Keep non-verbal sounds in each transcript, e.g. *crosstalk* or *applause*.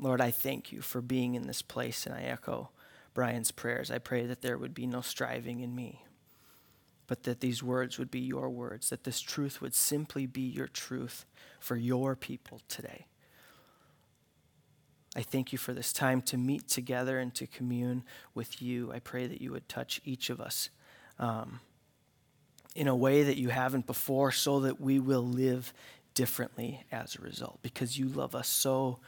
Lord, I thank you for being in this place, and I echo Brian's prayers. I pray that there would be no striving in me, but that these words would be your words, that this truth would simply be your truth for your people today. I thank you for this time to meet together and to commune with you. I pray that you would touch each of us um, in a way that you haven't before so that we will live differently as a result because you love us so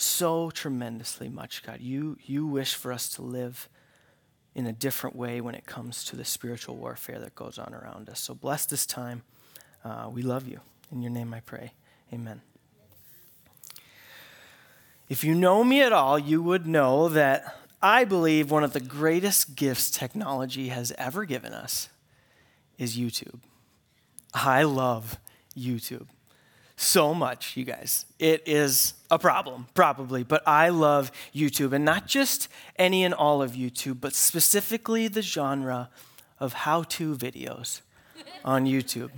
so tremendously much, God. You, you wish for us to live in a different way when it comes to the spiritual warfare that goes on around us. So bless this time. Uh, we love you. In your name I pray. Amen. If you know me at all, you would know that I believe one of the greatest gifts technology has ever given us is YouTube. I love YouTube so much, you guys. It is a problem, probably, but I love YouTube, and not just any and all of YouTube, but specifically the genre of how to videos on YouTube.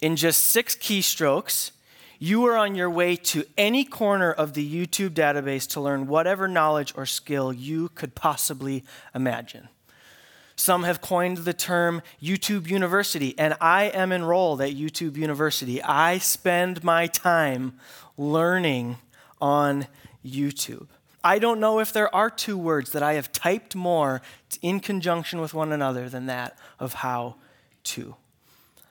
In just six keystrokes, you are on your way to any corner of the YouTube database to learn whatever knowledge or skill you could possibly imagine. Some have coined the term YouTube University, and I am enrolled at YouTube University. I spend my time learning on YouTube. I don't know if there are two words that I have typed more in conjunction with one another than that of how to.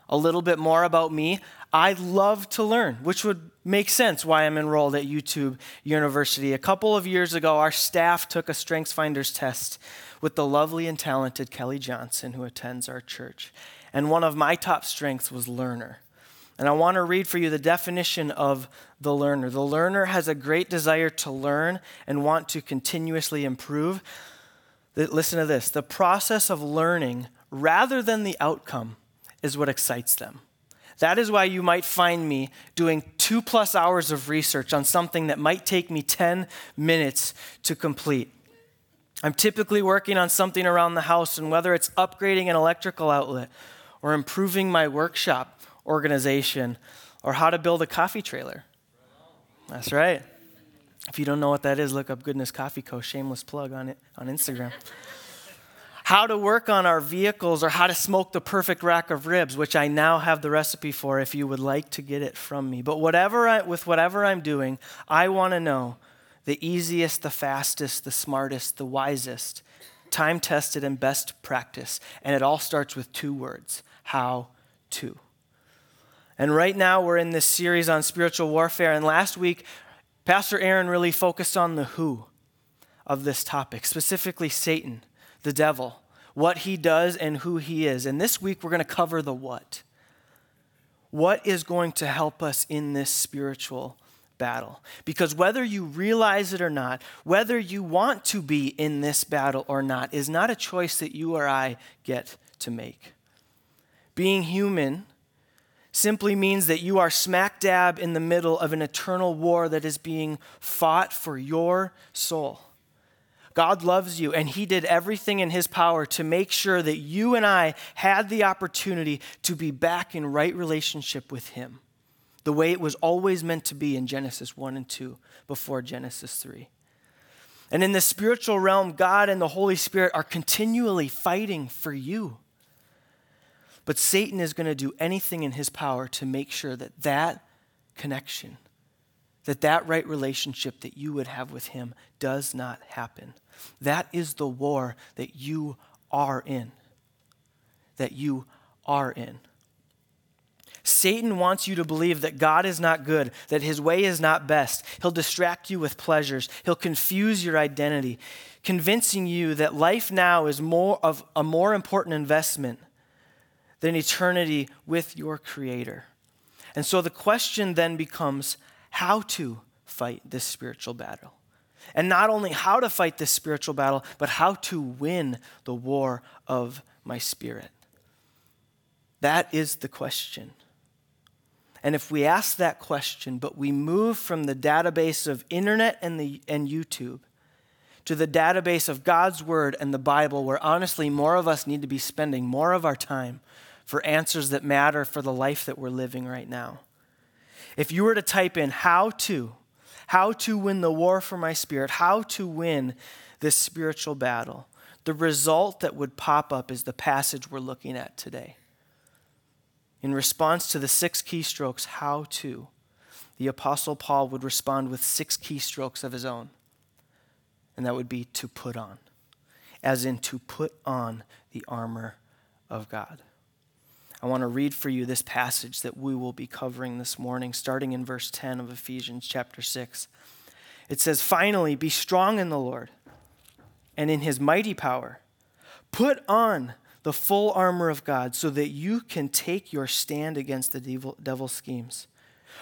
A little bit more about me. I love to learn, which would make sense why I'm enrolled at YouTube University. A couple of years ago, our staff took a StrengthsFinders test with the lovely and talented Kelly Johnson, who attends our church. And one of my top strengths was learner. And I want to read for you the definition of the learner. The learner has a great desire to learn and want to continuously improve. Listen to this the process of learning rather than the outcome is what excites them. That is why you might find me doing two plus hours of research on something that might take me 10 minutes to complete. I'm typically working on something around the house, and whether it's upgrading an electrical outlet or improving my workshop organization or how to build a coffee trailer. That's right. If you don't know what that is, look up Goodness Coffee Co. Shameless plug on it on Instagram. How to work on our vehicles or how to smoke the perfect rack of ribs, which I now have the recipe for if you would like to get it from me. But whatever I, with whatever I'm doing, I want to know the easiest, the fastest, the smartest, the wisest, time tested, and best practice. And it all starts with two words how to. And right now, we're in this series on spiritual warfare. And last week, Pastor Aaron really focused on the who of this topic, specifically Satan, the devil, what he does and who he is. And this week, we're going to cover the what. What is going to help us in this spiritual battle. Because whether you realize it or not, whether you want to be in this battle or not, is not a choice that you or I get to make. Being human simply means that you are smack dab in the middle of an eternal war that is being fought for your soul. God loves you, and He did everything in His power to make sure that you and I had the opportunity to be back in right relationship with Him the way it was always meant to be in Genesis 1 and 2 before Genesis 3. And in the spiritual realm, God and the Holy Spirit are continually fighting for you. But Satan is going to do anything in his power to make sure that that connection, that that right relationship that you would have with him does not happen. That is the war that you are in. That you are in. Satan wants you to believe that God is not good, that his way is not best. He'll distract you with pleasures, he'll confuse your identity, convincing you that life now is more of a more important investment than eternity with your creator. And so the question then becomes how to fight this spiritual battle. And not only how to fight this spiritual battle, but how to win the war of my spirit. That is the question. And if we ask that question, but we move from the database of internet and, the, and YouTube to the database of God's Word and the Bible, where honestly more of us need to be spending more of our time for answers that matter for the life that we're living right now. If you were to type in how to, how to win the war for my spirit, how to win this spiritual battle, the result that would pop up is the passage we're looking at today. In response to the six keystrokes, how to, the Apostle Paul would respond with six keystrokes of his own. And that would be to put on, as in to put on the armor of God. I want to read for you this passage that we will be covering this morning, starting in verse 10 of Ephesians chapter 6. It says, Finally, be strong in the Lord and in his mighty power. Put on the full armor of God so that you can take your stand against the devil, devil's schemes.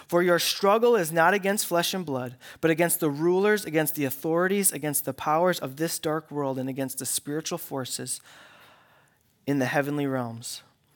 For your struggle is not against flesh and blood, but against the rulers, against the authorities, against the powers of this dark world, and against the spiritual forces in the heavenly realms.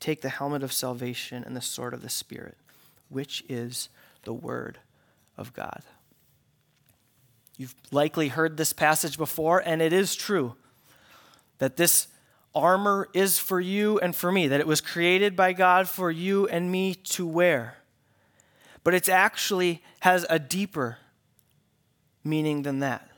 Take the helmet of salvation and the sword of the Spirit, which is the Word of God. You've likely heard this passage before, and it is true that this armor is for you and for me, that it was created by God for you and me to wear. But it actually has a deeper meaning than that.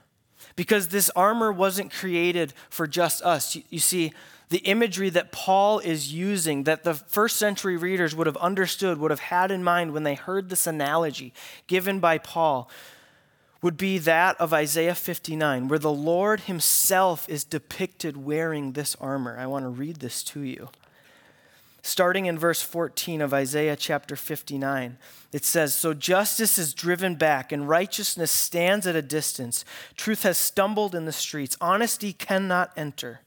Because this armor wasn't created for just us. You, you see, the imagery that Paul is using, that the first century readers would have understood, would have had in mind when they heard this analogy given by Paul, would be that of Isaiah 59, where the Lord himself is depicted wearing this armor. I want to read this to you. Starting in verse 14 of Isaiah chapter 59, it says So justice is driven back, and righteousness stands at a distance. Truth has stumbled in the streets, honesty cannot enter.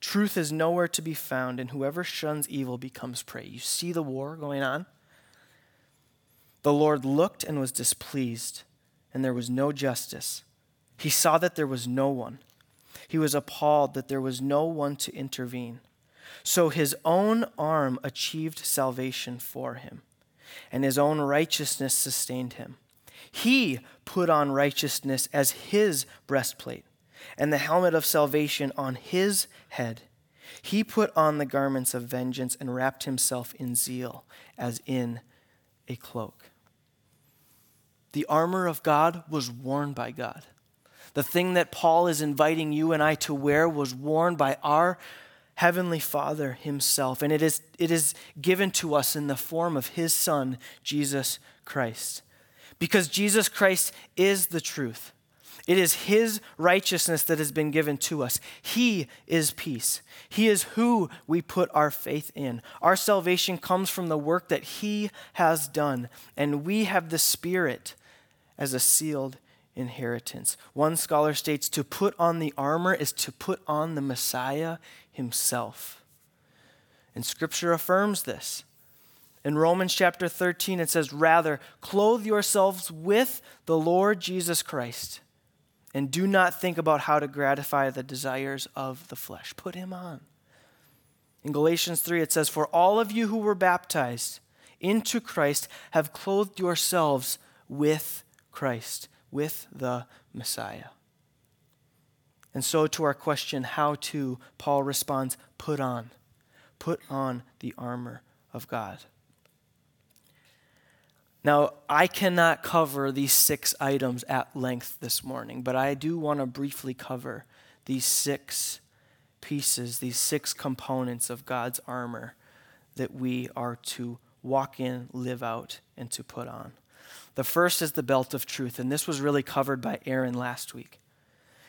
Truth is nowhere to be found, and whoever shuns evil becomes prey. You see the war going on? The Lord looked and was displeased, and there was no justice. He saw that there was no one. He was appalled that there was no one to intervene. So his own arm achieved salvation for him, and his own righteousness sustained him. He put on righteousness as his breastplate and the helmet of salvation on his head. He put on the garments of vengeance and wrapped himself in zeal as in a cloak. The armor of God was worn by God. The thing that Paul is inviting you and I to wear was worn by our Heavenly Father Himself, and it is, it is given to us in the form of His Son, Jesus Christ. Because Jesus Christ is the truth. It is His righteousness that has been given to us. He is peace. He is who we put our faith in. Our salvation comes from the work that He has done, and we have the Spirit as a sealed inheritance. One scholar states to put on the armor is to put on the Messiah Himself. And Scripture affirms this. In Romans chapter 13, it says, Rather, clothe yourselves with the Lord Jesus Christ and do not think about how to gratify the desires of the flesh. Put him on. In Galatians 3, it says, For all of you who were baptized into Christ have clothed yourselves with Christ, with the Messiah. And so, to our question, how to, Paul responds, Put on. Put on the armor of God. Now, I cannot cover these six items at length this morning, but I do want to briefly cover these six pieces, these six components of God's armor that we are to walk in, live out, and to put on. The first is the belt of truth, and this was really covered by Aaron last week.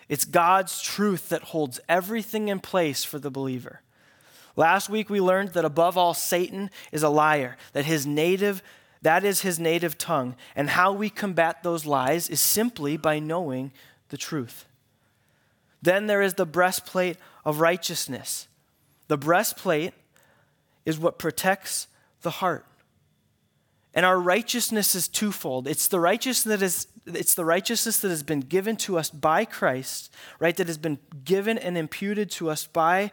It's God's truth that holds everything in place for the believer. Last week we learned that above all, Satan is a liar, that his native that is his native tongue. And how we combat those lies is simply by knowing the truth. Then there is the breastplate of righteousness. The breastplate is what protects the heart. And our righteousness is twofold. It's the righteousness that is it's the righteousness that has been given to us by Christ, right? That has been given and imputed to us by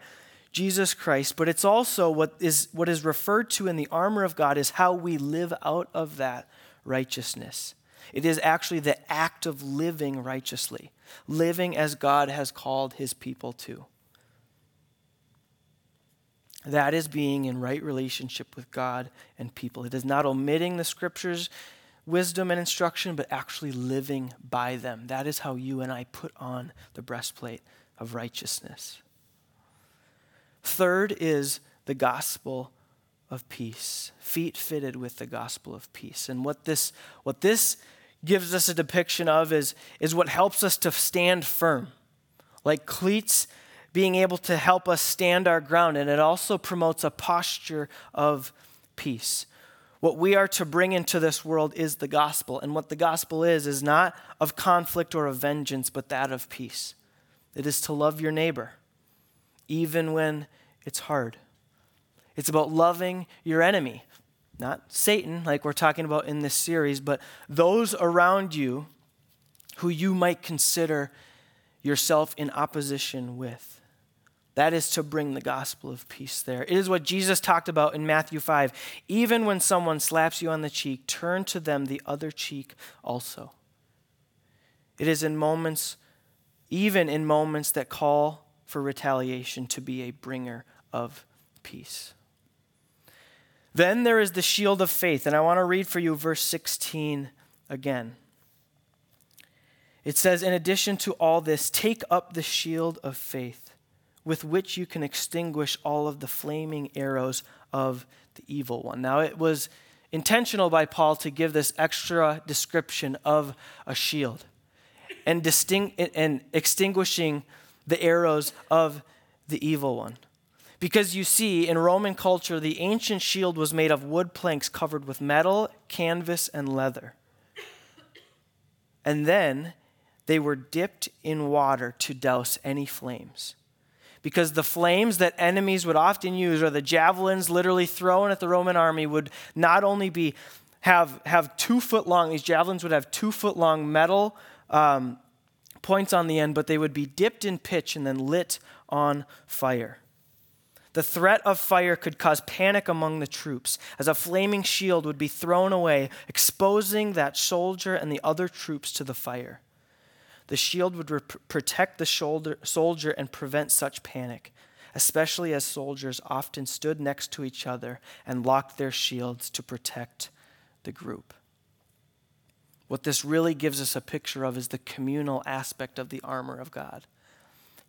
Jesus Christ, but it's also what is what is referred to in the armor of God is how we live out of that righteousness. It is actually the act of living righteously, living as God has called his people to. That is being in right relationship with God and people. It is not omitting the scriptures, wisdom, and instruction, but actually living by them. That is how you and I put on the breastplate of righteousness. Third is the gospel of peace, feet fitted with the gospel of peace. And what this, what this gives us a depiction of is, is what helps us to stand firm. Like cleats being able to help us stand our ground, and it also promotes a posture of peace. What we are to bring into this world is the gospel, and what the gospel is, is not of conflict or of vengeance, but that of peace. It is to love your neighbor, even when it's hard. It's about loving your enemy, not Satan, like we're talking about in this series, but those around you who you might consider yourself in opposition with. That is to bring the gospel of peace there. It is what Jesus talked about in Matthew 5. Even when someone slaps you on the cheek, turn to them the other cheek also. It is in moments, even in moments that call for retaliation, to be a bringer of peace. Then there is the shield of faith, and I want to read for you verse 16 again. It says, In addition to all this, take up the shield of faith with which you can extinguish all of the flaming arrows of the evil one. Now, it was intentional by Paul to give this extra description of a shield and, distinct, and extinguishing the arrows of the evil one. Because you see, in Roman culture, the ancient shield was made of wood planks covered with metal, canvas, and leather. And then they were dipped in water to douse any flames because the flames that enemies would often use, or the javelins literally thrown at the Roman army, would not only be have, have two foot long, these javelins would have two foot long metal um, points on the end, but they would be dipped in pitch and then lit on fire. The threat of fire could cause panic among the troops, as a flaming shield would be thrown away, exposing that soldier and the other troops to the fire. The shield would protect the shoulder, soldier and prevent such panic, especially as soldiers often stood next to each other and locked their shields to protect the group. What this really gives us a picture of is the communal aspect of the armor of God.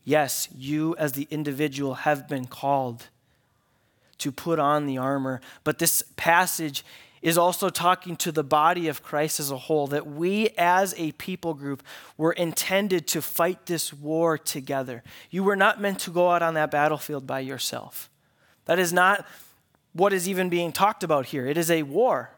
Yes, you as the individual have been called to put on the armor, but this passage is also talking to the body of Christ as a whole, that we as a people group were intended to fight this war together. You were not meant to go out on that battlefield by yourself. That is not what is even being talked about here. It is a war.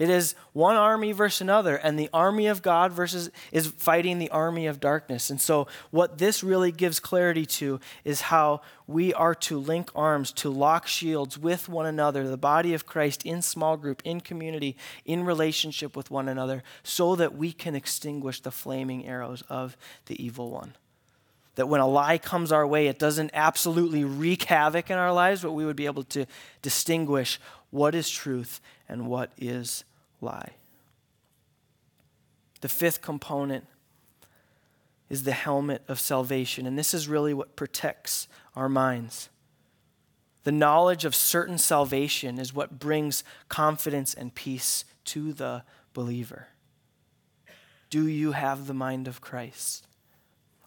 It is one army versus another, and the army of God versus is fighting the army of darkness. And so, what this really gives clarity to is how we are to link arms, to lock shields with one another, the body of Christ in small group, in community, in relationship with one another, so that we can extinguish the flaming arrows of the evil one. That when a lie comes our way, it doesn't absolutely wreak havoc in our lives, but we would be able to distinguish what is truth and what is lie. The fifth component is the helmet of salvation, and this is really what protects our minds. The knowledge of certain salvation is what brings confidence and peace to the believer. Do you have the mind of Christ?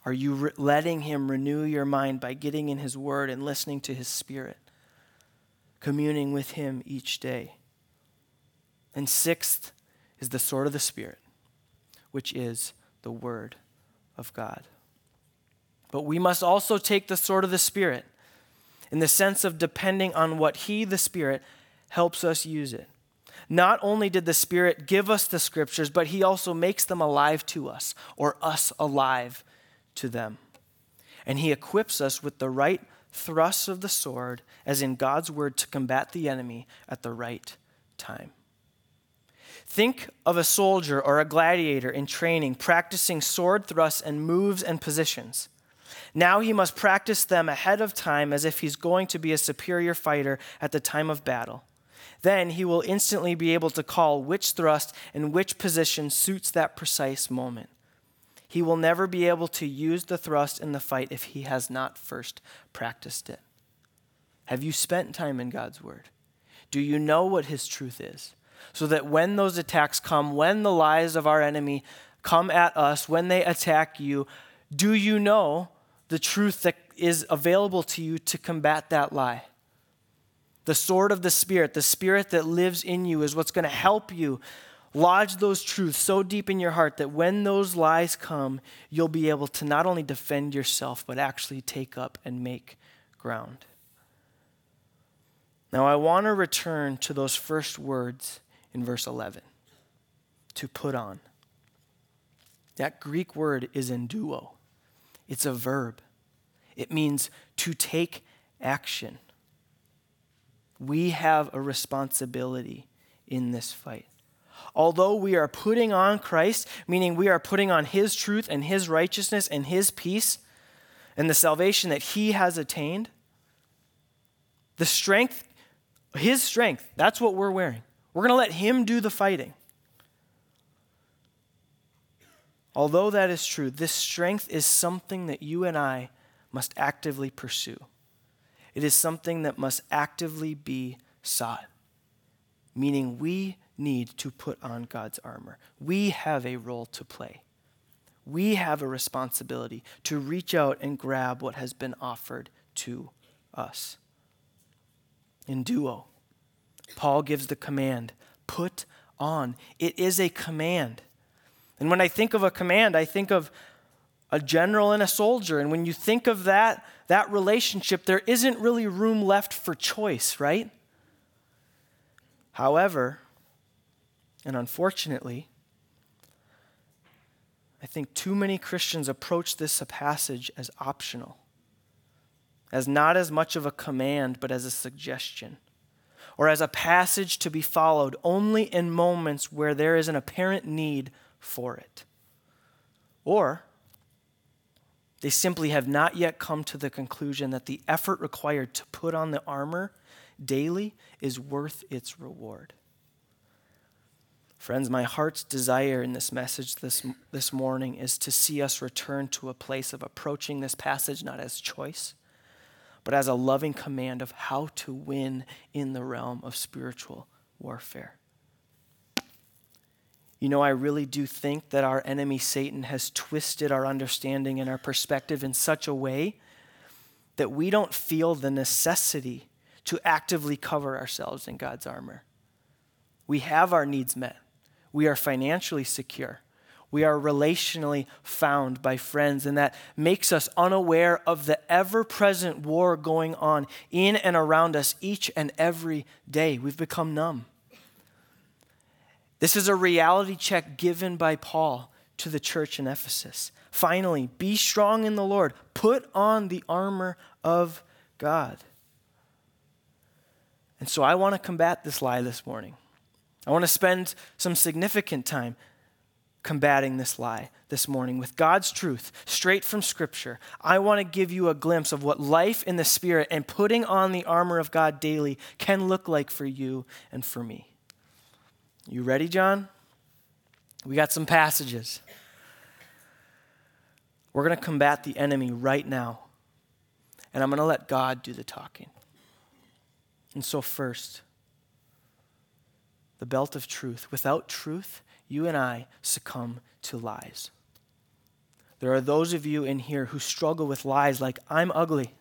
Are you re- letting Him renew your mind by getting in His Word and listening to His Spirit? communing with Him each day. And sixth is the sword of the Spirit, which is the Word of God. But we must also take the sword of the Spirit in the sense of depending on what He, the Spirit, helps us use it. Not only did the Spirit give us the scriptures, but He also makes them alive to us, or us alive to them. And He equips us with the right thrusts of the sword, as in God's word, to combat the enemy at the right time. Think of a soldier or a gladiator in training, practicing sword thrusts and moves and positions. Now he must practice them ahead of time as if he's going to be a superior fighter at the time of battle. Then he will instantly be able to call which thrust and which position suits that precise moment. He will never be able to use the thrust in the fight if he has not first practiced it. Have you spent time in God's Word? Do you know what His truth is? So that when those attacks come, when the lies of our enemy come at us, when they attack you, do you know the truth that is available to you to combat that lie? The sword of the Spirit, the Spirit that lives in you, is what's going to help you lodge those truths so deep in your heart that when those lies come, you'll be able to not only defend yourself, but actually take up and make ground. Now, I want to return to those first words in verse 11 to put on. That Greek word is enduo, it's a verb. It means to take action. We have a responsibility in this fight. Although we are putting on Christ, meaning we are putting on His truth and His righteousness and His peace and the salvation that He has attained, the strength his strength, that's what we're wearing. We're going to let Him do the fighting. Although that is true, this strength is something that you and I must actively pursue. It is something that must actively be sought, meaning we need to put on God's armor. We have a role to play. We have a responsibility to reach out and grab what has been offered to us enduo. Paul gives the command put on. It is a command. And when I think of a command, I think of a general and a soldier. And when you think of that, that relationship, there isn't really room left for choice, right? However, and unfortunately, I think too many Christians approach this passage as optional as not as much of a command, but as a suggestion, or as a passage to be followed only in moments where there is an apparent need for it. Or they simply have not yet come to the conclusion that the effort required to put on the armor daily is worth its reward. Friends, my heart's desire in this message this, this morning is to see us return to a place of approaching this passage not as choice but as a loving command of how to win in the realm of spiritual warfare. You know, I really do think that our enemy Satan has twisted our understanding and our perspective in such a way that we don't feel the necessity to actively cover ourselves in God's armor. We have our needs met, we are financially secure, we are relationally found by friends, and that makes us unaware of the ever present war going on in and around us each and every day. We've become numb. This is a reality check given by Paul to the church in Ephesus. Finally, be strong in the Lord, put on the armor of God. And so I want to combat this lie this morning. I want to spend some significant time combating this lie this morning with God's truth, straight from Scripture. I want to give you a glimpse of what life in the Spirit and putting on the armor of God daily can look like for you and for me. You ready, John? We got some passages. We're going to combat the enemy right now, and I'm going to let God do the talking. And so, first, the belt of truth. Without truth, you and I succumb to lies. There are those of you in here who struggle with lies like, I'm ugly.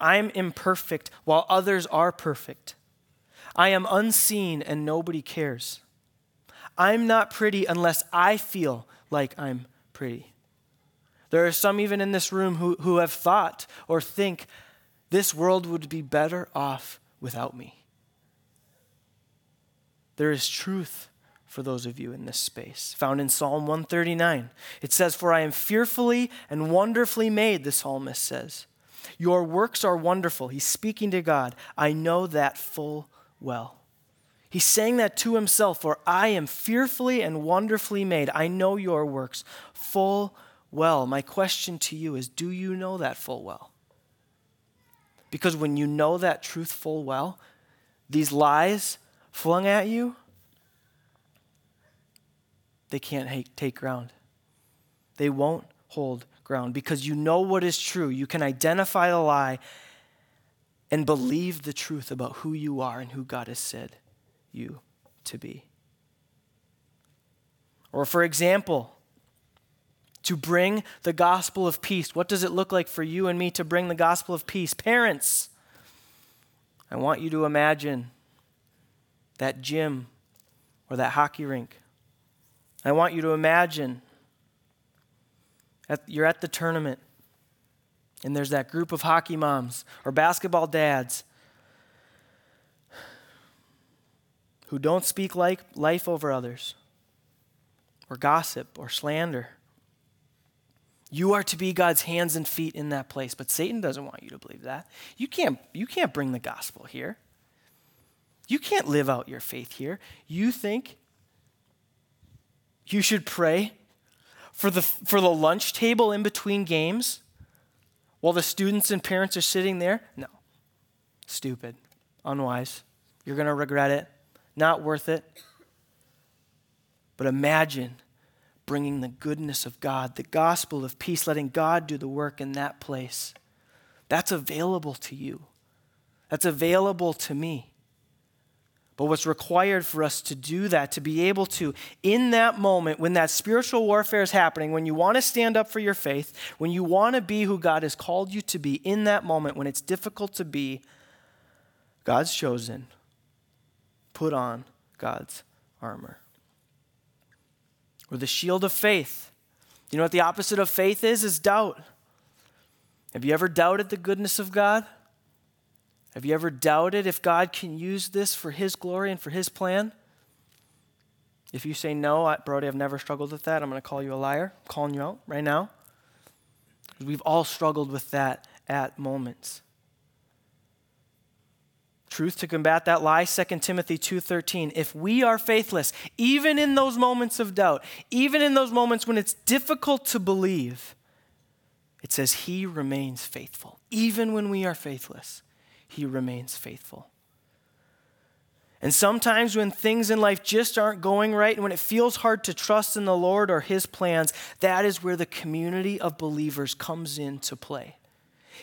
I'm imperfect while others are perfect. I am unseen and nobody cares. I'm not pretty unless I feel like I'm pretty. There are some even in this room who, who have thought or think this world would be better off without me. There is truth for those of you in this space, found in Psalm 139. It says, For I am fearfully and wonderfully made, the psalmist says. Your works are wonderful. He's speaking to God. I know that full well. He's saying that to himself, for I am fearfully and wonderfully made. I know your works full well. My question to you is do you know that full well? Because when you know that truth full well, these lies flung at you, they can't take ground. They won't hold ground because you know what is true. You can identify the lie and believe the truth about who you are and who God has said you to be. Or, for example, to bring the gospel of peace. What does it look like for you and me to bring the gospel of peace? Parents, I want you to imagine that gym or that hockey rink. I want you to imagine at, you're at the tournament and there's that group of hockey moms or basketball dads who don't speak like life over others or gossip or slander. You are to be God's hands and feet in that place, but Satan doesn't want you to believe that. You can't, you can't bring the gospel here. You can't live out your faith here. You think you should pray for the, for the lunch table in between games while the students and parents are sitting there? No. Stupid. Unwise. You're going to regret it. Not worth it. But imagine bringing the goodness of God, the gospel of peace, letting God do the work in that place. That's available to you. That's available to me. But what's required for us to do that, to be able to, in that moment, when that spiritual warfare is happening, when you want to stand up for your faith, when you want to be who God has called you to be, in that moment, when it's difficult to be, God's chosen, put on God's armor. Or the shield of faith. You know what the opposite of faith is? Is doubt. Have you ever doubted the goodness of God? Have you ever doubted if God can use this for His glory and for His plan? If you say no, I, Brody, I've never struggled with that, I'm going to call you a liar. I'm calling you out right now. We've all struggled with that at moments. Truth to combat that lie, 2 Timothy 2:13. If we are faithless, even in those moments of doubt, even in those moments when it's difficult to believe, it says he remains faithful. Even when we are faithless, he remains faithful. And sometimes when things in life just aren't going right and when it feels hard to trust in the Lord or His plans, that is where the community of believers comes into play.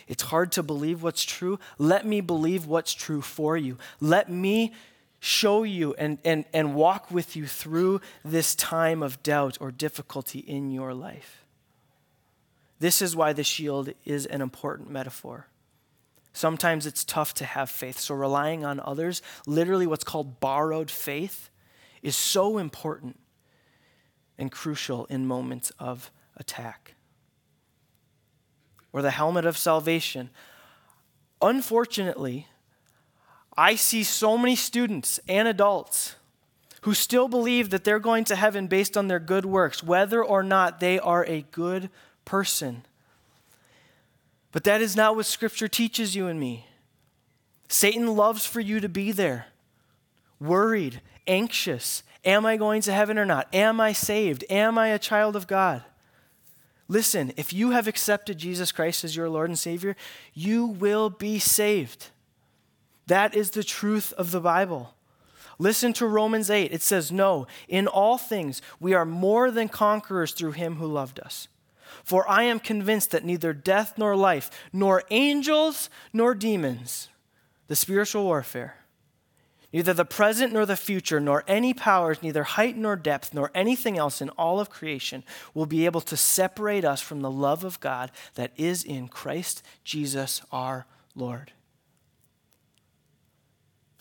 It's hard to believe what's true. Let me believe what's true for you. Let me show you and, and, and walk with you through this time of doubt or difficulty in your life. This is why the shield is an important metaphor. Sometimes it's tough to have faith. So, relying on others, literally what's called borrowed faith, is so important and crucial in moments of attack. Or the helmet of salvation. Unfortunately, I see so many students and adults who still believe that they're going to heaven based on their good works, whether or not they are a good person. But that is not what Scripture teaches you and me. Satan loves for you to be there, worried, anxious. Am I going to heaven or not? Am I saved? Am I a child of God? Listen, if you have accepted Jesus Christ as your Lord and Savior, you will be saved. That is the truth of the Bible. Listen to Romans 8. It says, No, in all things we are more than conquerors through him who loved us. For I am convinced that neither death nor life, nor angels nor demons, the spiritual warfare, neither the present nor the future, nor any powers, neither height nor depth, nor anything else in all of creation will be able to separate us from the love of God that is in Christ Jesus our Lord.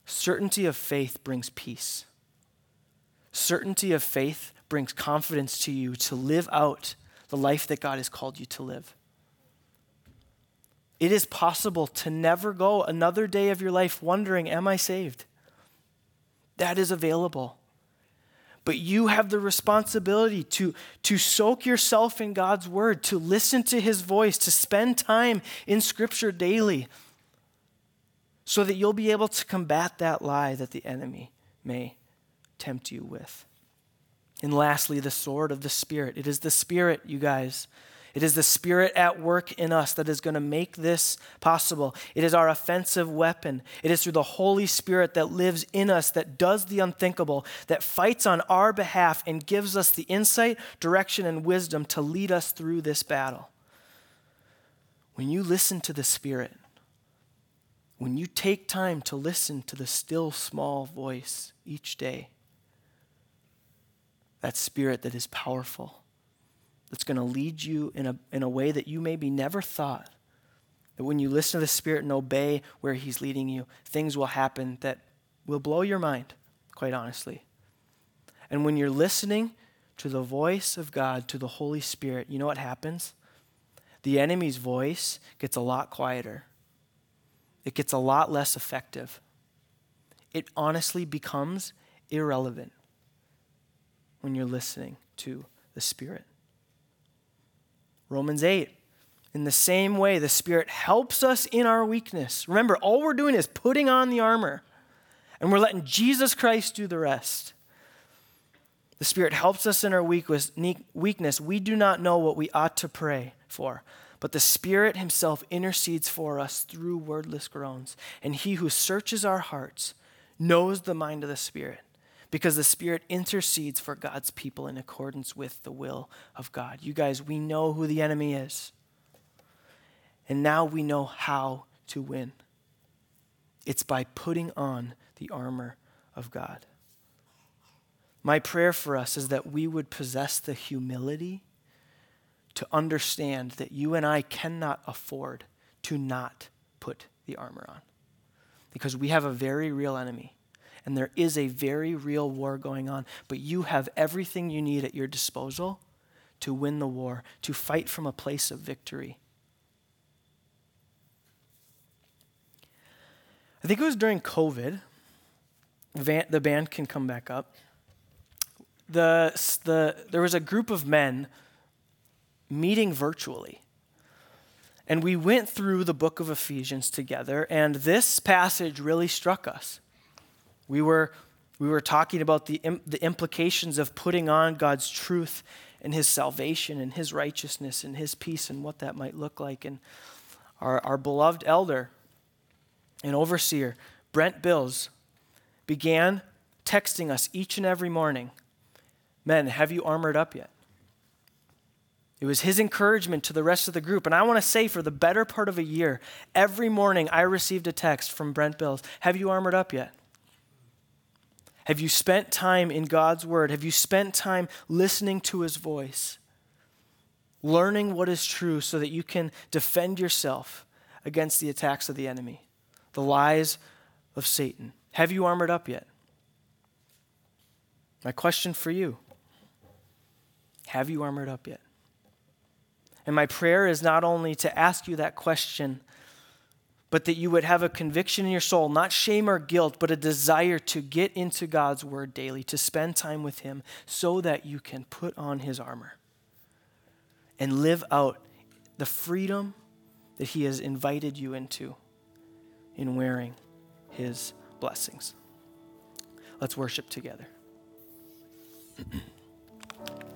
Certainty of faith brings peace. Certainty of faith brings confidence to you to live out the life that God has called you to live. It is possible to never go another day of your life wondering, Am I saved? That is available. But you have the responsibility to, to soak yourself in God's word, to listen to his voice, to spend time in scripture daily, so that you'll be able to combat that lie that the enemy may tempt you with. And lastly, the sword of the Spirit. It is the Spirit, you guys. It is the Spirit at work in us that is going to make this possible. It is our offensive weapon. It is through the Holy Spirit that lives in us, that does the unthinkable, that fights on our behalf and gives us the insight, direction, and wisdom to lead us through this battle. When you listen to the Spirit, when you take time to listen to the still small voice each day, that spirit that is powerful, that's going to lead you in a, in a way that you maybe never thought. That when you listen to the Spirit and obey where He's leading you, things will happen that will blow your mind, quite honestly. And when you're listening to the voice of God, to the Holy Spirit, you know what happens? The enemy's voice gets a lot quieter it gets a lot less effective. It honestly becomes irrelevant when you're listening to the Spirit. Romans 8. In the same way, the Spirit helps us in our weakness. Remember, all we're doing is putting on the armor, and we're letting Jesus Christ do the rest. The Spirit helps us in our weakness. We do not know what we ought to pray for, but the Spirit Himself intercedes for us through wordless groans. And He who searches our hearts knows the mind of the Spirit, because the Spirit intercedes for God's people in accordance with the will of God. You guys, we know who the enemy is. And now we know how to win. It's by putting on the armor of God. My prayer for us is that we would possess the humility to understand that you and I cannot afford to not put the armor on. Because we have a very real enemy, and there is a very real war going on, but you have everything you need at your disposal to win the war, to fight from a place of victory. I think it was during COVID. the band can come back up. The, the, there was a group of men meeting virtually. And we went through the book of Ephesians together, and this passage really struck us. We were, we were talking about the, the implications of putting on God's truth and his salvation and his righteousness and his peace and what that might look like. And our, our beloved elder and overseer, Brent Bills, began texting us each and every morning Men, have you armored up yet? It was his encouragement to the rest of the group. And I want to say, for the better part of a year, every morning I received a text from Brent Bills Have you armored up yet? Have you spent time in God's Word? Have you spent time listening to His voice? Learning what is true so that you can defend yourself against the attacks of the enemy, the lies of Satan. Have you armored up yet? My question for you Have you armored up yet? And my prayer is not only to ask you that question, but that you would have a conviction in your soul, not shame or guilt, but a desire to get into God's word daily, to spend time with Him so that you can put on His armor and live out the freedom that He has invited you into in wearing His blessings. Let's worship together. *clears throat*